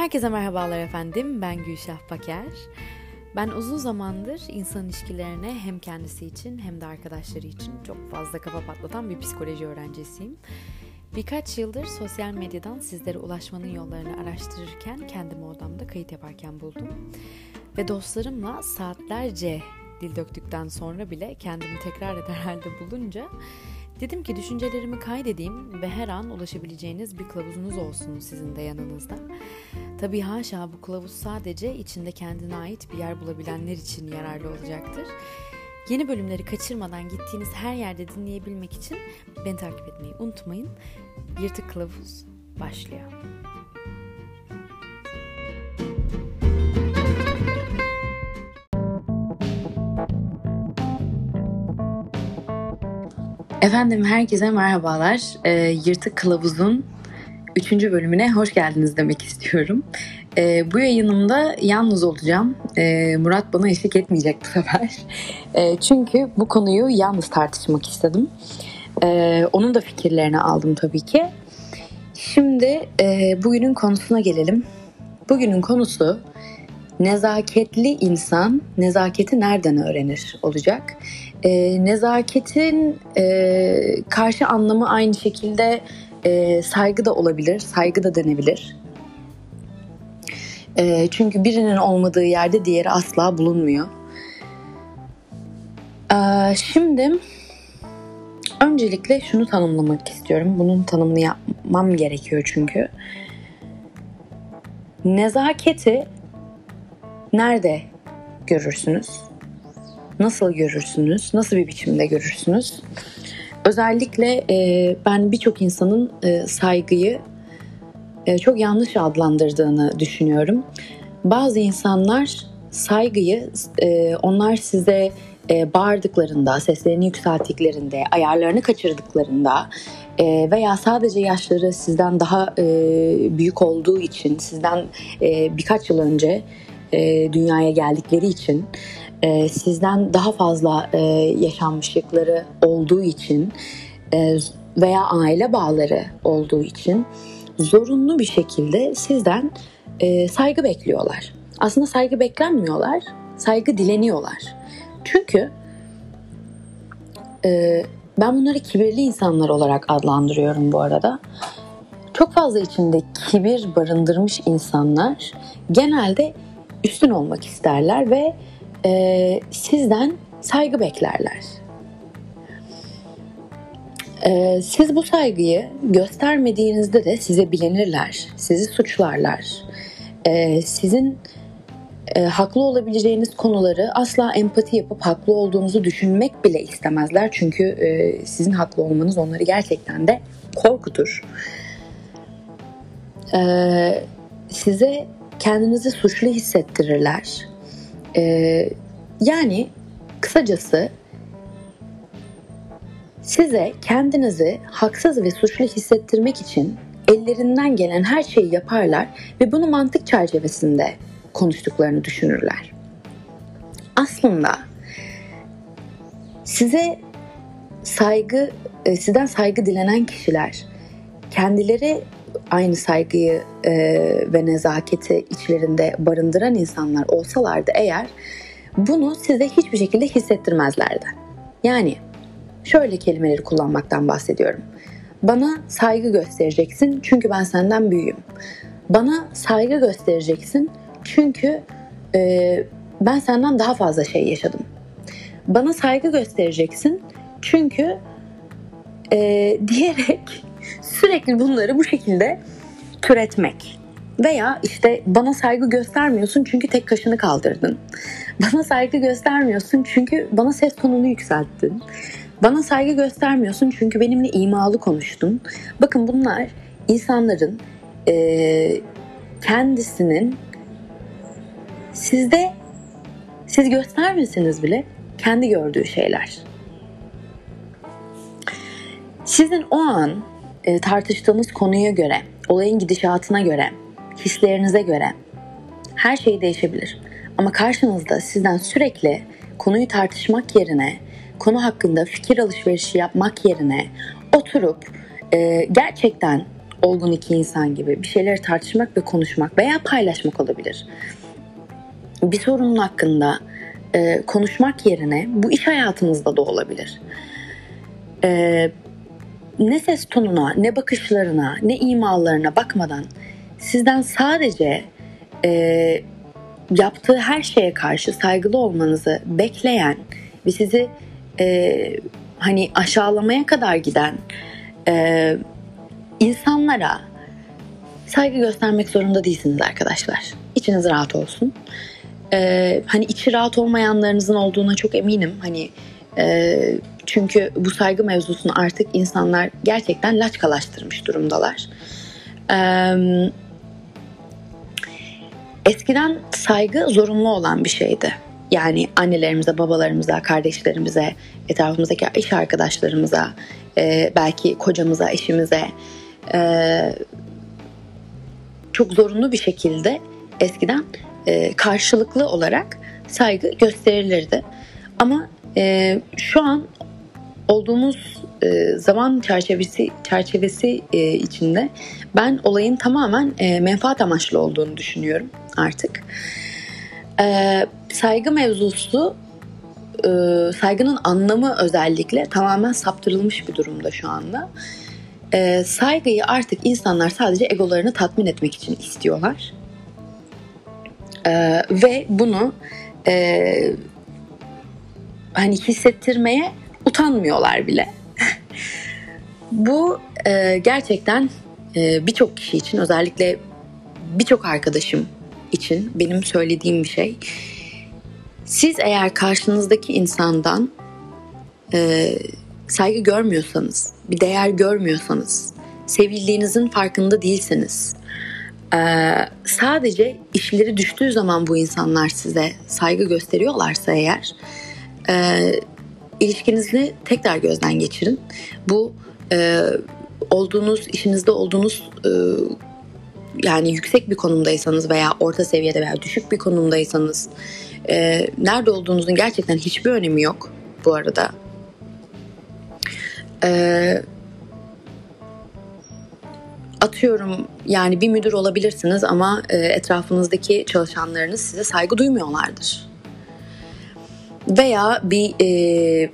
Herkese merhabalar efendim. Ben Gülşah Paker. Ben uzun zamandır insan ilişkilerine hem kendisi için hem de arkadaşları için çok fazla kafa patlatan bir psikoloji öğrencisiyim. Birkaç yıldır sosyal medyadan sizlere ulaşmanın yollarını araştırırken kendimi odamda kayıt yaparken buldum. Ve dostlarımla saatlerce dil döktükten sonra bile kendimi tekrar eder halde bulunca dedim ki düşüncelerimi kaydedeyim ve her an ulaşabileceğiniz bir kılavuzunuz olsun sizin de yanınızda. Tabii haşa bu kılavuz sadece içinde kendine ait bir yer bulabilenler için yararlı olacaktır. Yeni bölümleri kaçırmadan gittiğiniz her yerde dinleyebilmek için beni takip etmeyi unutmayın. Yırtık Kılavuz başlıyor. Efendim herkese merhabalar. Ee, Yırtık Kılavuz'un 3. bölümüne hoş geldiniz demek istiyorum. Ee, bu yayınımda yalnız olacağım. Ee, Murat bana eşlik etmeyecek bu sefer. Ee, çünkü bu konuyu yalnız tartışmak istedim. Ee, onun da fikirlerini aldım tabii ki. Şimdi e, bugünün konusuna gelelim. Bugünün konusu nezaketli insan nezaketi nereden öğrenir olacak. E, nezaketin e, karşı anlamı aynı şekilde e, saygı da olabilir, saygı da denebilir. E, çünkü birinin olmadığı yerde diğeri asla bulunmuyor. E, şimdi öncelikle şunu tanımlamak istiyorum. Bunun tanımını yapmam gerekiyor çünkü. Nezaketi nerede görürsünüz? Nasıl görürsünüz? Nasıl bir biçimde görürsünüz? Özellikle e, ben birçok insanın e, saygıyı e, çok yanlış adlandırdığını düşünüyorum. Bazı insanlar saygıyı e, onlar size e, bağırdıklarında, seslerini yükselttiklerinde, ayarlarını kaçırdıklarında e, veya sadece yaşları sizden daha e, büyük olduğu için, sizden e, birkaç yıl önce e, dünyaya geldikleri için e, sizden daha fazla e, yaşanmışlıkları olduğu için e, veya aile bağları olduğu için zorunlu bir şekilde sizden e, saygı bekliyorlar. Aslında saygı beklenmiyorlar, saygı dileniyorlar. Çünkü e, ben bunları kibirli insanlar olarak adlandırıyorum bu arada. Çok fazla içinde kibir barındırmış insanlar genelde üstün olmak isterler ve e, sizden saygı beklerler. E, siz bu saygıyı göstermediğinizde de size bilenirler, sizi suçlarlar. E, sizin e, haklı olabileceğiniz konuları asla empati yapıp haklı olduğunuzu düşünmek bile istemezler. Çünkü e, sizin haklı olmanız onları gerçekten de korkutur. E, size kendinizi suçlu hissettirirler. Ee, yani kısacası size kendinizi haksız ve suçlu hissettirmek için ellerinden gelen her şeyi yaparlar ve bunu mantık çerçevesinde konuştuklarını düşünürler. Aslında size saygı, e, sizden saygı dilenen kişiler kendileri aynı saygıyı e, ve nezaketi içlerinde barındıran insanlar olsalardı eğer bunu size hiçbir şekilde hissettirmezlerdi. Yani şöyle kelimeleri kullanmaktan bahsediyorum. Bana saygı göstereceksin çünkü ben senden büyüğüm. Bana saygı göstereceksin çünkü e, ben senden daha fazla şey yaşadım. Bana saygı göstereceksin çünkü e, diyerek sürekli bunları bu şekilde türetmek. Veya işte bana saygı göstermiyorsun çünkü tek kaşını kaldırdın. Bana saygı göstermiyorsun çünkü bana ses tonunu yükselttin. Bana saygı göstermiyorsun çünkü benimle imalı konuştun. Bakın bunlar insanların e, kendisinin sizde siz göstermeseniz bile kendi gördüğü şeyler. Sizin o an e, tartıştığınız konuya göre, olayın gidişatına göre, hislerinize göre her şey değişebilir. Ama karşınızda sizden sürekli konuyu tartışmak yerine, konu hakkında fikir alışverişi yapmak yerine oturup e, gerçekten olgun iki insan gibi bir şeyleri tartışmak ve konuşmak veya paylaşmak olabilir. Bir sorunun hakkında e, konuşmak yerine bu iş hayatınızda da olabilir. E, ne ses tonuna, ne bakışlarına, ne imalarına bakmadan sizden sadece e, yaptığı her şeye karşı saygılı olmanızı bekleyen ve sizi e, hani aşağılamaya kadar giden e, insanlara saygı göstermek zorunda değilsiniz arkadaşlar. İçiniz rahat olsun. E, hani içi rahat olmayanlarınızın olduğuna çok eminim. Hani e, çünkü bu saygı mevzusunu artık insanlar gerçekten laçkalaştırmış durumdalar. Eskiden saygı zorunlu olan bir şeydi. Yani annelerimize, babalarımıza, kardeşlerimize, etrafımızdaki iş arkadaşlarımıza, belki kocamıza, eşimize çok zorunlu bir şekilde eskiden karşılıklı olarak saygı gösterilirdi. Ama şu an olduğumuz e, zaman çerçevesi çerçevesi e, içinde ben olayın tamamen e, menfaat amaçlı olduğunu düşünüyorum artık. E, saygı mevzusu e, saygının anlamı özellikle tamamen saptırılmış bir durumda şu anda. E, saygıyı artık insanlar sadece egolarını tatmin etmek için istiyorlar. E, ve bunu e, hani hissettirmeye utanmıyorlar bile. Bu e, gerçekten e, birçok kişi için özellikle birçok arkadaşım için benim söylediğim bir şey. Siz eğer karşınızdaki insandan e, saygı görmüyorsanız, bir değer görmüyorsanız, sevildiğinizin farkında değilseniz, e, sadece işleri düştüğü zaman bu insanlar size saygı gösteriyorlarsa eğer, e, ilişkinizi tekrar gözden geçirin. Bu e, olduğunuz, işinizde olduğunuz e, yani yüksek bir konumdaysanız veya orta seviyede veya düşük bir konumdaysanız e, nerede olduğunuzun gerçekten hiçbir önemi yok bu arada. E, atıyorum yani bir müdür olabilirsiniz ama e, etrafınızdaki çalışanlarınız size saygı duymuyorlardır. Veya bir e,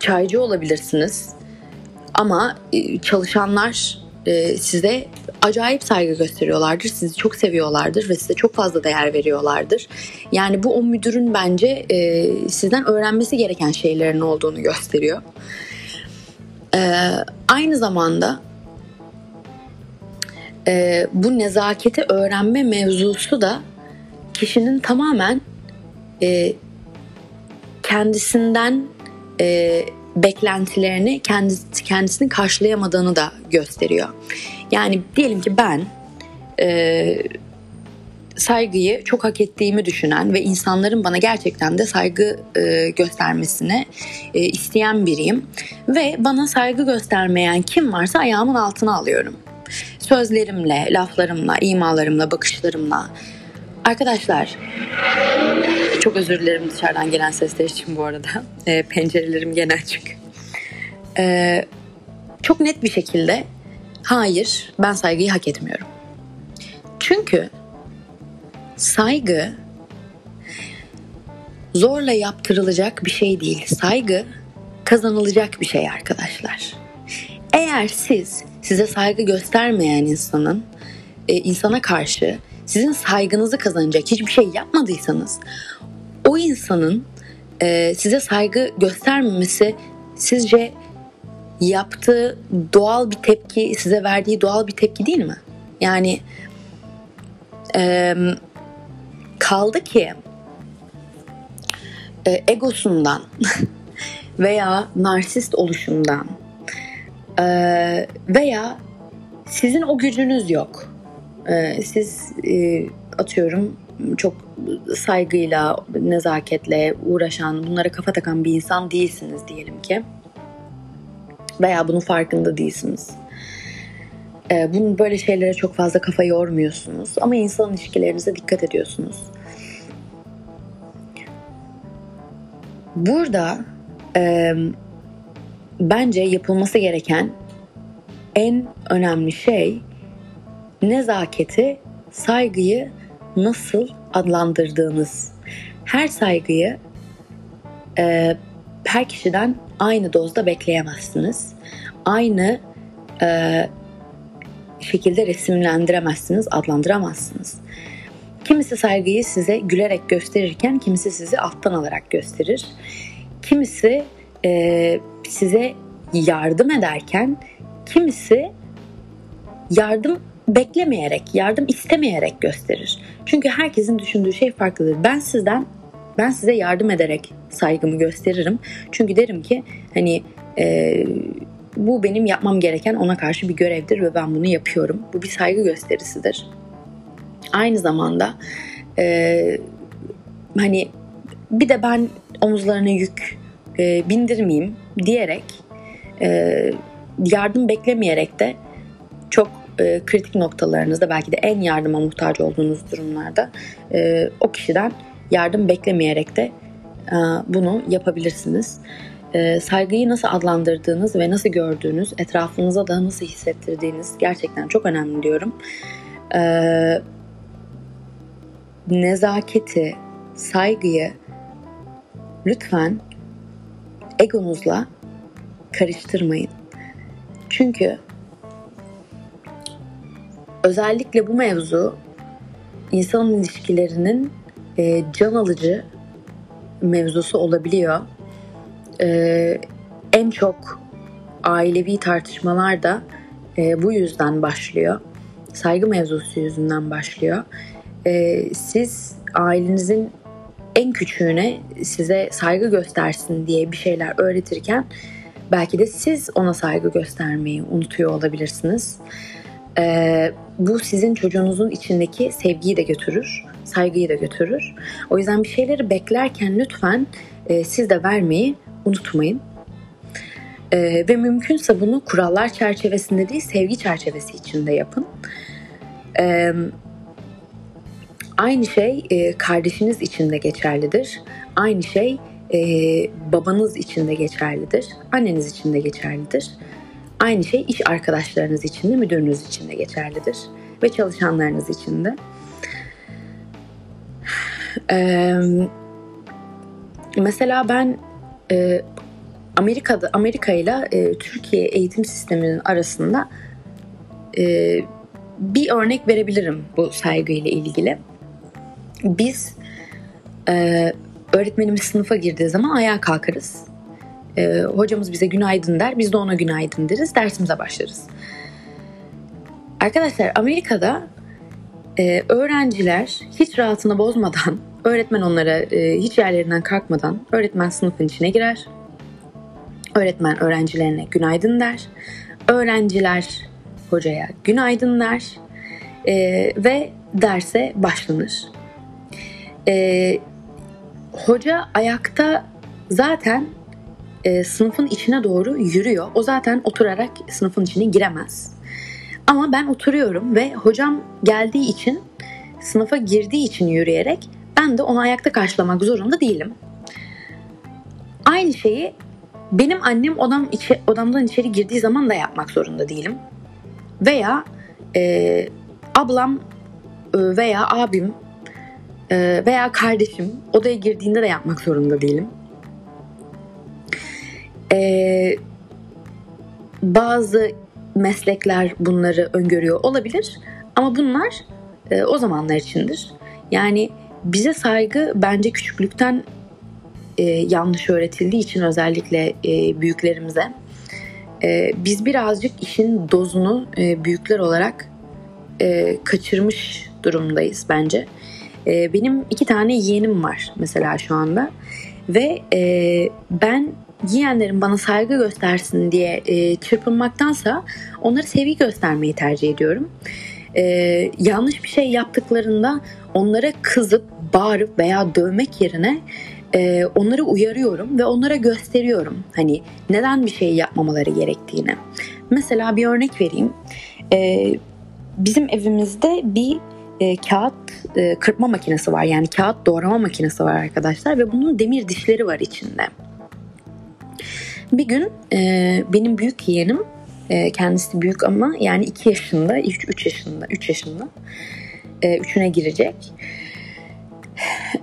çaycı olabilirsiniz ama e, çalışanlar e, size acayip saygı gösteriyorlardır. Sizi çok seviyorlardır ve size çok fazla değer veriyorlardır. Yani bu o müdürün bence e, sizden öğrenmesi gereken şeylerin olduğunu gösteriyor. E, aynı zamanda e, bu nezaketi öğrenme mevzusu da kişinin tamamen e, kendisinden e, beklentilerini kendisi, kendisini karşılayamadığını da gösteriyor. Yani diyelim ki ben e, saygıyı çok hak ettiğimi düşünen ve insanların bana gerçekten de saygı e, göstermesini e, isteyen biriyim ve bana saygı göstermeyen kim varsa ayağımın altına alıyorum. Sözlerimle, laflarımla, imalarımla, bakışlarımla. Arkadaşlar çok özür dilerim dışarıdan gelen sesler için bu arada. E, pencerelerim gene açık. E, çok net bir şekilde hayır ben saygıyı hak etmiyorum. Çünkü saygı zorla yaptırılacak bir şey değil. Saygı kazanılacak bir şey arkadaşlar. Eğer siz size saygı göstermeyen insanın e, insana karşı sizin saygınızı kazanacak hiçbir şey yapmadıysanız o insanın e, size saygı göstermemesi sizce yaptığı doğal bir tepki, size verdiği doğal bir tepki değil mi? Yani e, kaldı ki e, egosundan veya narsist oluşundan e, veya sizin o gücünüz yok. E, siz e, atıyorum çok saygıyla, nezaketle uğraşan, bunlara kafa takan bir insan değilsiniz diyelim ki. Veya bunun farkında değilsiniz. Ee, bunun böyle şeylere çok fazla kafa yormuyorsunuz ama insan ilişkilerinize dikkat ediyorsunuz. Burada e, bence yapılması gereken en önemli şey nezaketi, saygıyı nasıl adlandırdığınız. Her saygıyı e, her kişiden aynı dozda bekleyemezsiniz. Aynı e, şekilde resimlendiremezsiniz, adlandıramazsınız. Kimisi saygıyı size gülerek gösterirken kimisi sizi alttan alarak gösterir. Kimisi e, size yardım ederken kimisi yardım beklemeyerek, yardım istemeyerek gösterir. Çünkü herkesin düşündüğü şey farklıdır. Ben sizden ben size yardım ederek saygımı gösteririm. Çünkü derim ki hani e, bu benim yapmam gereken ona karşı bir görevdir ve ben bunu yapıyorum. Bu bir saygı gösterisidir. Aynı zamanda e, hani bir de ben omuzlarına yük e, bindirmeyeyim diyerek e, yardım beklemeyerek de çok e, kritik noktalarınızda belki de en yardıma muhtaç olduğunuz durumlarda e, o kişiden yardım beklemeyerek de e, bunu yapabilirsiniz. E, saygıyı nasıl adlandırdığınız ve nasıl gördüğünüz, etrafınıza da nasıl hissettirdiğiniz gerçekten çok önemli diyorum. E, nezaketi, saygıyı lütfen egonuzla karıştırmayın. Çünkü özellikle bu mevzu insan ilişkilerinin e, can alıcı mevzusu olabiliyor. E, en çok ailevi tartışmalar da e, bu yüzden başlıyor. Saygı mevzusu yüzünden başlıyor. E, siz ailenizin en küçüğüne size saygı göstersin diye bir şeyler öğretirken belki de siz ona saygı göstermeyi unutuyor olabilirsiniz. Ee, bu sizin çocuğunuzun içindeki sevgiyi de götürür, saygıyı da götürür. O yüzden bir şeyleri beklerken lütfen e, siz de vermeyi unutmayın. Ee, ve mümkünse bunu kurallar çerçevesinde değil, sevgi çerçevesi içinde yapın. Ee, aynı şey e, kardeşiniz için de geçerlidir. Aynı şey e, babanız için de geçerlidir. Anneniz için de geçerlidir. Aynı şey iş arkadaşlarınız için de, müdürünüz için de geçerlidir. Ve çalışanlarınız için de. Ee, mesela ben e, Amerika'da Amerika ile Türkiye eğitim sisteminin arasında e, bir örnek verebilirim bu saygıyla ilgili. Biz e, öğretmenimiz sınıfa girdiği zaman ayağa kalkarız e, hocamız bize günaydın der, biz de ona günaydın deriz, dersimize başlarız. Arkadaşlar Amerika'da e, öğrenciler hiç rahatını bozmadan, öğretmen onlara e, hiç yerlerinden kalkmadan öğretmen sınıfın içine girer. Öğretmen öğrencilerine günaydın der. Öğrenciler hocaya günaydın der. E, ve derse başlanır. E, hoca ayakta zaten e, sınıfın içine doğru yürüyor. O zaten oturarak sınıfın içine giremez. Ama ben oturuyorum ve hocam geldiği için sınıfa girdiği için yürüyerek ben de onu ayakta karşılamak zorunda değilim. Aynı şeyi benim annem odam içi, odamdan içeri girdiği zaman da yapmak zorunda değilim. Veya e, ablam e, veya abim e, veya kardeşim odaya girdiğinde de yapmak zorunda değilim. Ee, bazı meslekler bunları öngörüyor olabilir ama bunlar e, o zamanlar içindir. Yani bize saygı bence küçüklükten e, yanlış öğretildiği için özellikle e, büyüklerimize e, biz birazcık işin dozunu e, büyükler olarak e, kaçırmış durumdayız bence. E, benim iki tane yeğenim var mesela şu anda ve e, ben yiyenlerin bana saygı göstersin diye e, çırpınmaktansa onları sevgi göstermeyi tercih ediyorum. E, yanlış bir şey yaptıklarında onlara kızıp, bağırıp veya dövmek yerine e, onları uyarıyorum ve onlara gösteriyorum. Hani neden bir şey yapmamaları gerektiğini. Mesela bir örnek vereyim. E, bizim evimizde bir e, kağıt e, kırpma makinesi var. Yani kağıt doğrama makinesi var arkadaşlar ve bunun demir dişleri var içinde. Bir gün e, benim büyük yeğenim E, kendisi büyük ama yani 2 yaşında, 3 yaşında, 3 yaşında. 3'üne girecek.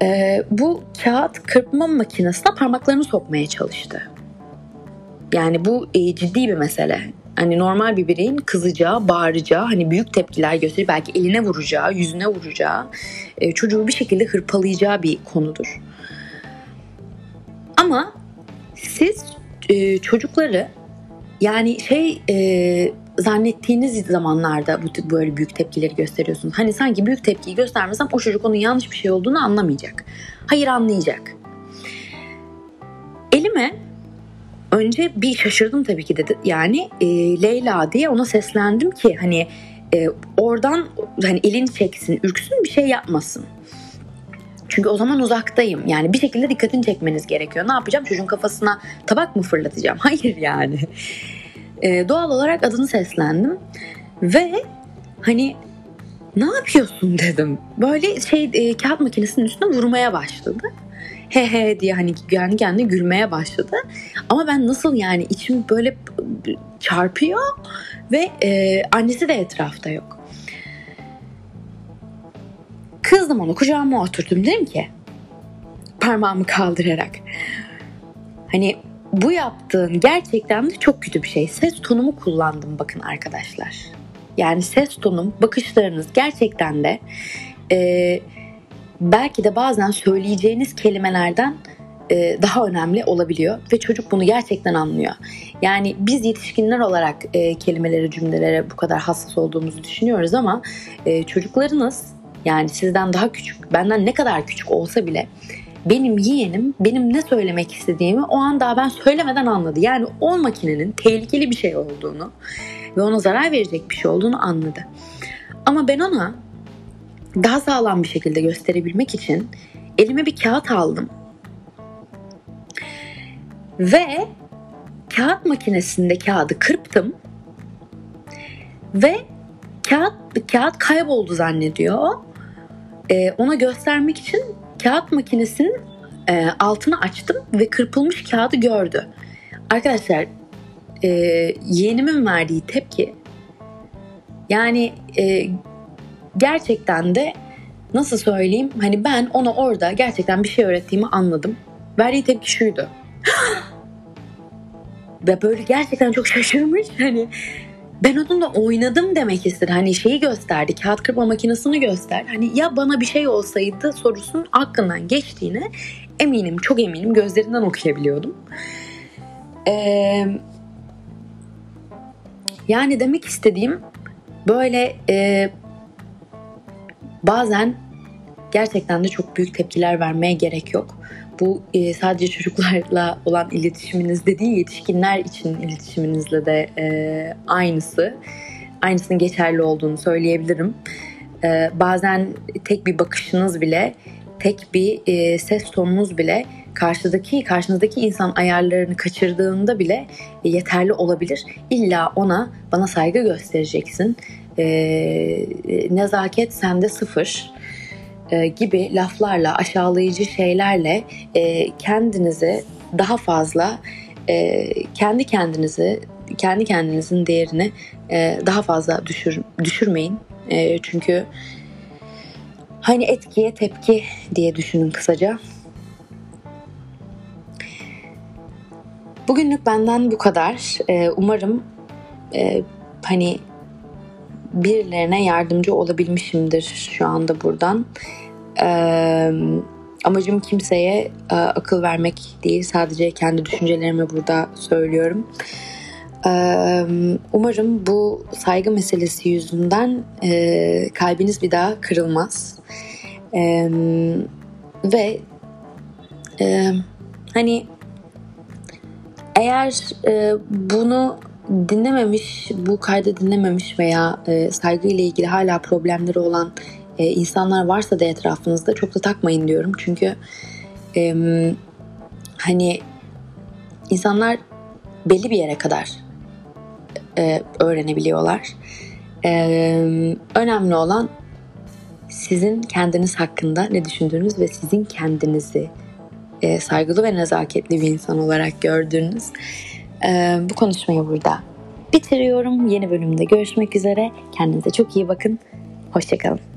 E, bu kağıt kırpma makinesine parmaklarını sokmaya çalıştı. Yani bu e, ciddi bir mesele. Hani normal bir bireyin kızacağı, bağıracağı, hani büyük tepkiler gösterip belki eline vuracağı, yüzüne vuracağı, e, çocuğu bir şekilde hırpalayacağı bir konudur. Ama siz e, çocukları yani şey e, zannettiğiniz zamanlarda bu böyle büyük tepkileri gösteriyorsunuz. Hani sanki büyük tepkiyi göstermesem o çocuk onun yanlış bir şey olduğunu anlamayacak. Hayır anlayacak. Elime önce bir şaşırdım tabii ki dedi. Yani e, Leyla diye ona seslendim ki hani e, oradan hani elini çeksin, ürksün bir şey yapmasın. Çünkü o zaman uzaktayım. Yani bir şekilde dikkatini çekmeniz gerekiyor. Ne yapacağım? Çocuğun kafasına tabak mı fırlatacağım? Hayır yani. E, doğal olarak adını seslendim. Ve hani ne yapıyorsun dedim. Böyle şey e, kağıt makinesinin üstüne vurmaya başladı. He he diye hani kendi gülmeye başladı. Ama ben nasıl yani içim böyle çarpıyor ve e, annesi de etrafta yok. Kızdım onu kucağıma oturdum dedim ki parmağımı kaldırarak. Hani bu yaptığın gerçekten de çok kötü bir şey. Ses tonumu kullandım bakın arkadaşlar. Yani ses tonum, bakışlarınız gerçekten de e, belki de bazen söyleyeceğiniz kelimelerden e, daha önemli olabiliyor ve çocuk bunu gerçekten anlıyor. Yani biz yetişkinler olarak e, kelimelere, cümlelere bu kadar hassas olduğumuzu düşünüyoruz ama e, çocuklarınız yani sizden daha küçük, benden ne kadar küçük olsa bile benim yeğenim benim ne söylemek istediğimi o an daha ben söylemeden anladı. Yani o makinenin tehlikeli bir şey olduğunu ve ona zarar verecek bir şey olduğunu anladı. Ama ben ona daha sağlam bir şekilde gösterebilmek için elime bir kağıt aldım. Ve kağıt makinesinde kağıdı kırptım. Ve kağıt kağıt kayboldu zannediyor. Ee, ona göstermek için kağıt makinesinin e, altını açtım ve kırpılmış kağıdı gördü. Arkadaşlar e, yeğenimin verdiği tepki yani e, gerçekten de nasıl söyleyeyim hani ben ona orada gerçekten bir şey öğrettiğimi anladım. Verdiği tepki şuydu. Ve böyle gerçekten çok şaşırmış. Hani ben onunla oynadım demek istedi. Hani şeyi gösterdi. Kağıt kırpma makinesini göster. Hani ya bana bir şey olsaydı sorusunun aklından geçtiğini eminim, çok eminim gözlerinden okuyabiliyordum. Ee, yani demek istediğim böyle e, bazen gerçekten de çok büyük tepkiler vermeye gerek yok. Bu e, sadece çocuklarla olan iletişiminizde değil, yetişkinler için iletişiminizle de e, aynısı. Aynısının geçerli olduğunu söyleyebilirim. E, bazen tek bir bakışınız bile, tek bir e, ses tonunuz bile karşıdaki karşınızdaki insan ayarlarını kaçırdığında bile yeterli olabilir. İlla ona bana saygı göstereceksin. E, nezaket sende sıfır e, gibi laflarla, aşağılayıcı şeylerle e, kendinizi daha fazla e, kendi kendinizi kendi kendinizin değerini e, daha fazla düşür, düşürmeyin. E, çünkü hani etkiye tepki diye düşünün kısaca. Bugünlük benden bu kadar. E, umarım e, hani birilerine yardımcı olabilmişimdir şu anda buradan. Ee, amacım kimseye e, akıl vermek değil. Sadece kendi düşüncelerimi burada söylüyorum. Ee, umarım bu saygı meselesi yüzünden e, kalbiniz bir daha kırılmaz. Ee, ve e, hani eğer e, bunu dinlememiş, bu kaydı dinlememiş veya e, saygı ile ilgili hala problemleri olan e, insanlar varsa da etrafınızda çok da takmayın diyorum. Çünkü e, hani insanlar belli bir yere kadar e, öğrenebiliyorlar. E, önemli olan sizin kendiniz hakkında ne düşündüğünüz ve sizin kendinizi e, saygılı ve nezaketli bir insan olarak gördüğünüz. E, bu konuşmayı burada bitiriyorum. Yeni bölümde görüşmek üzere. Kendinize çok iyi bakın. Hoşçakalın.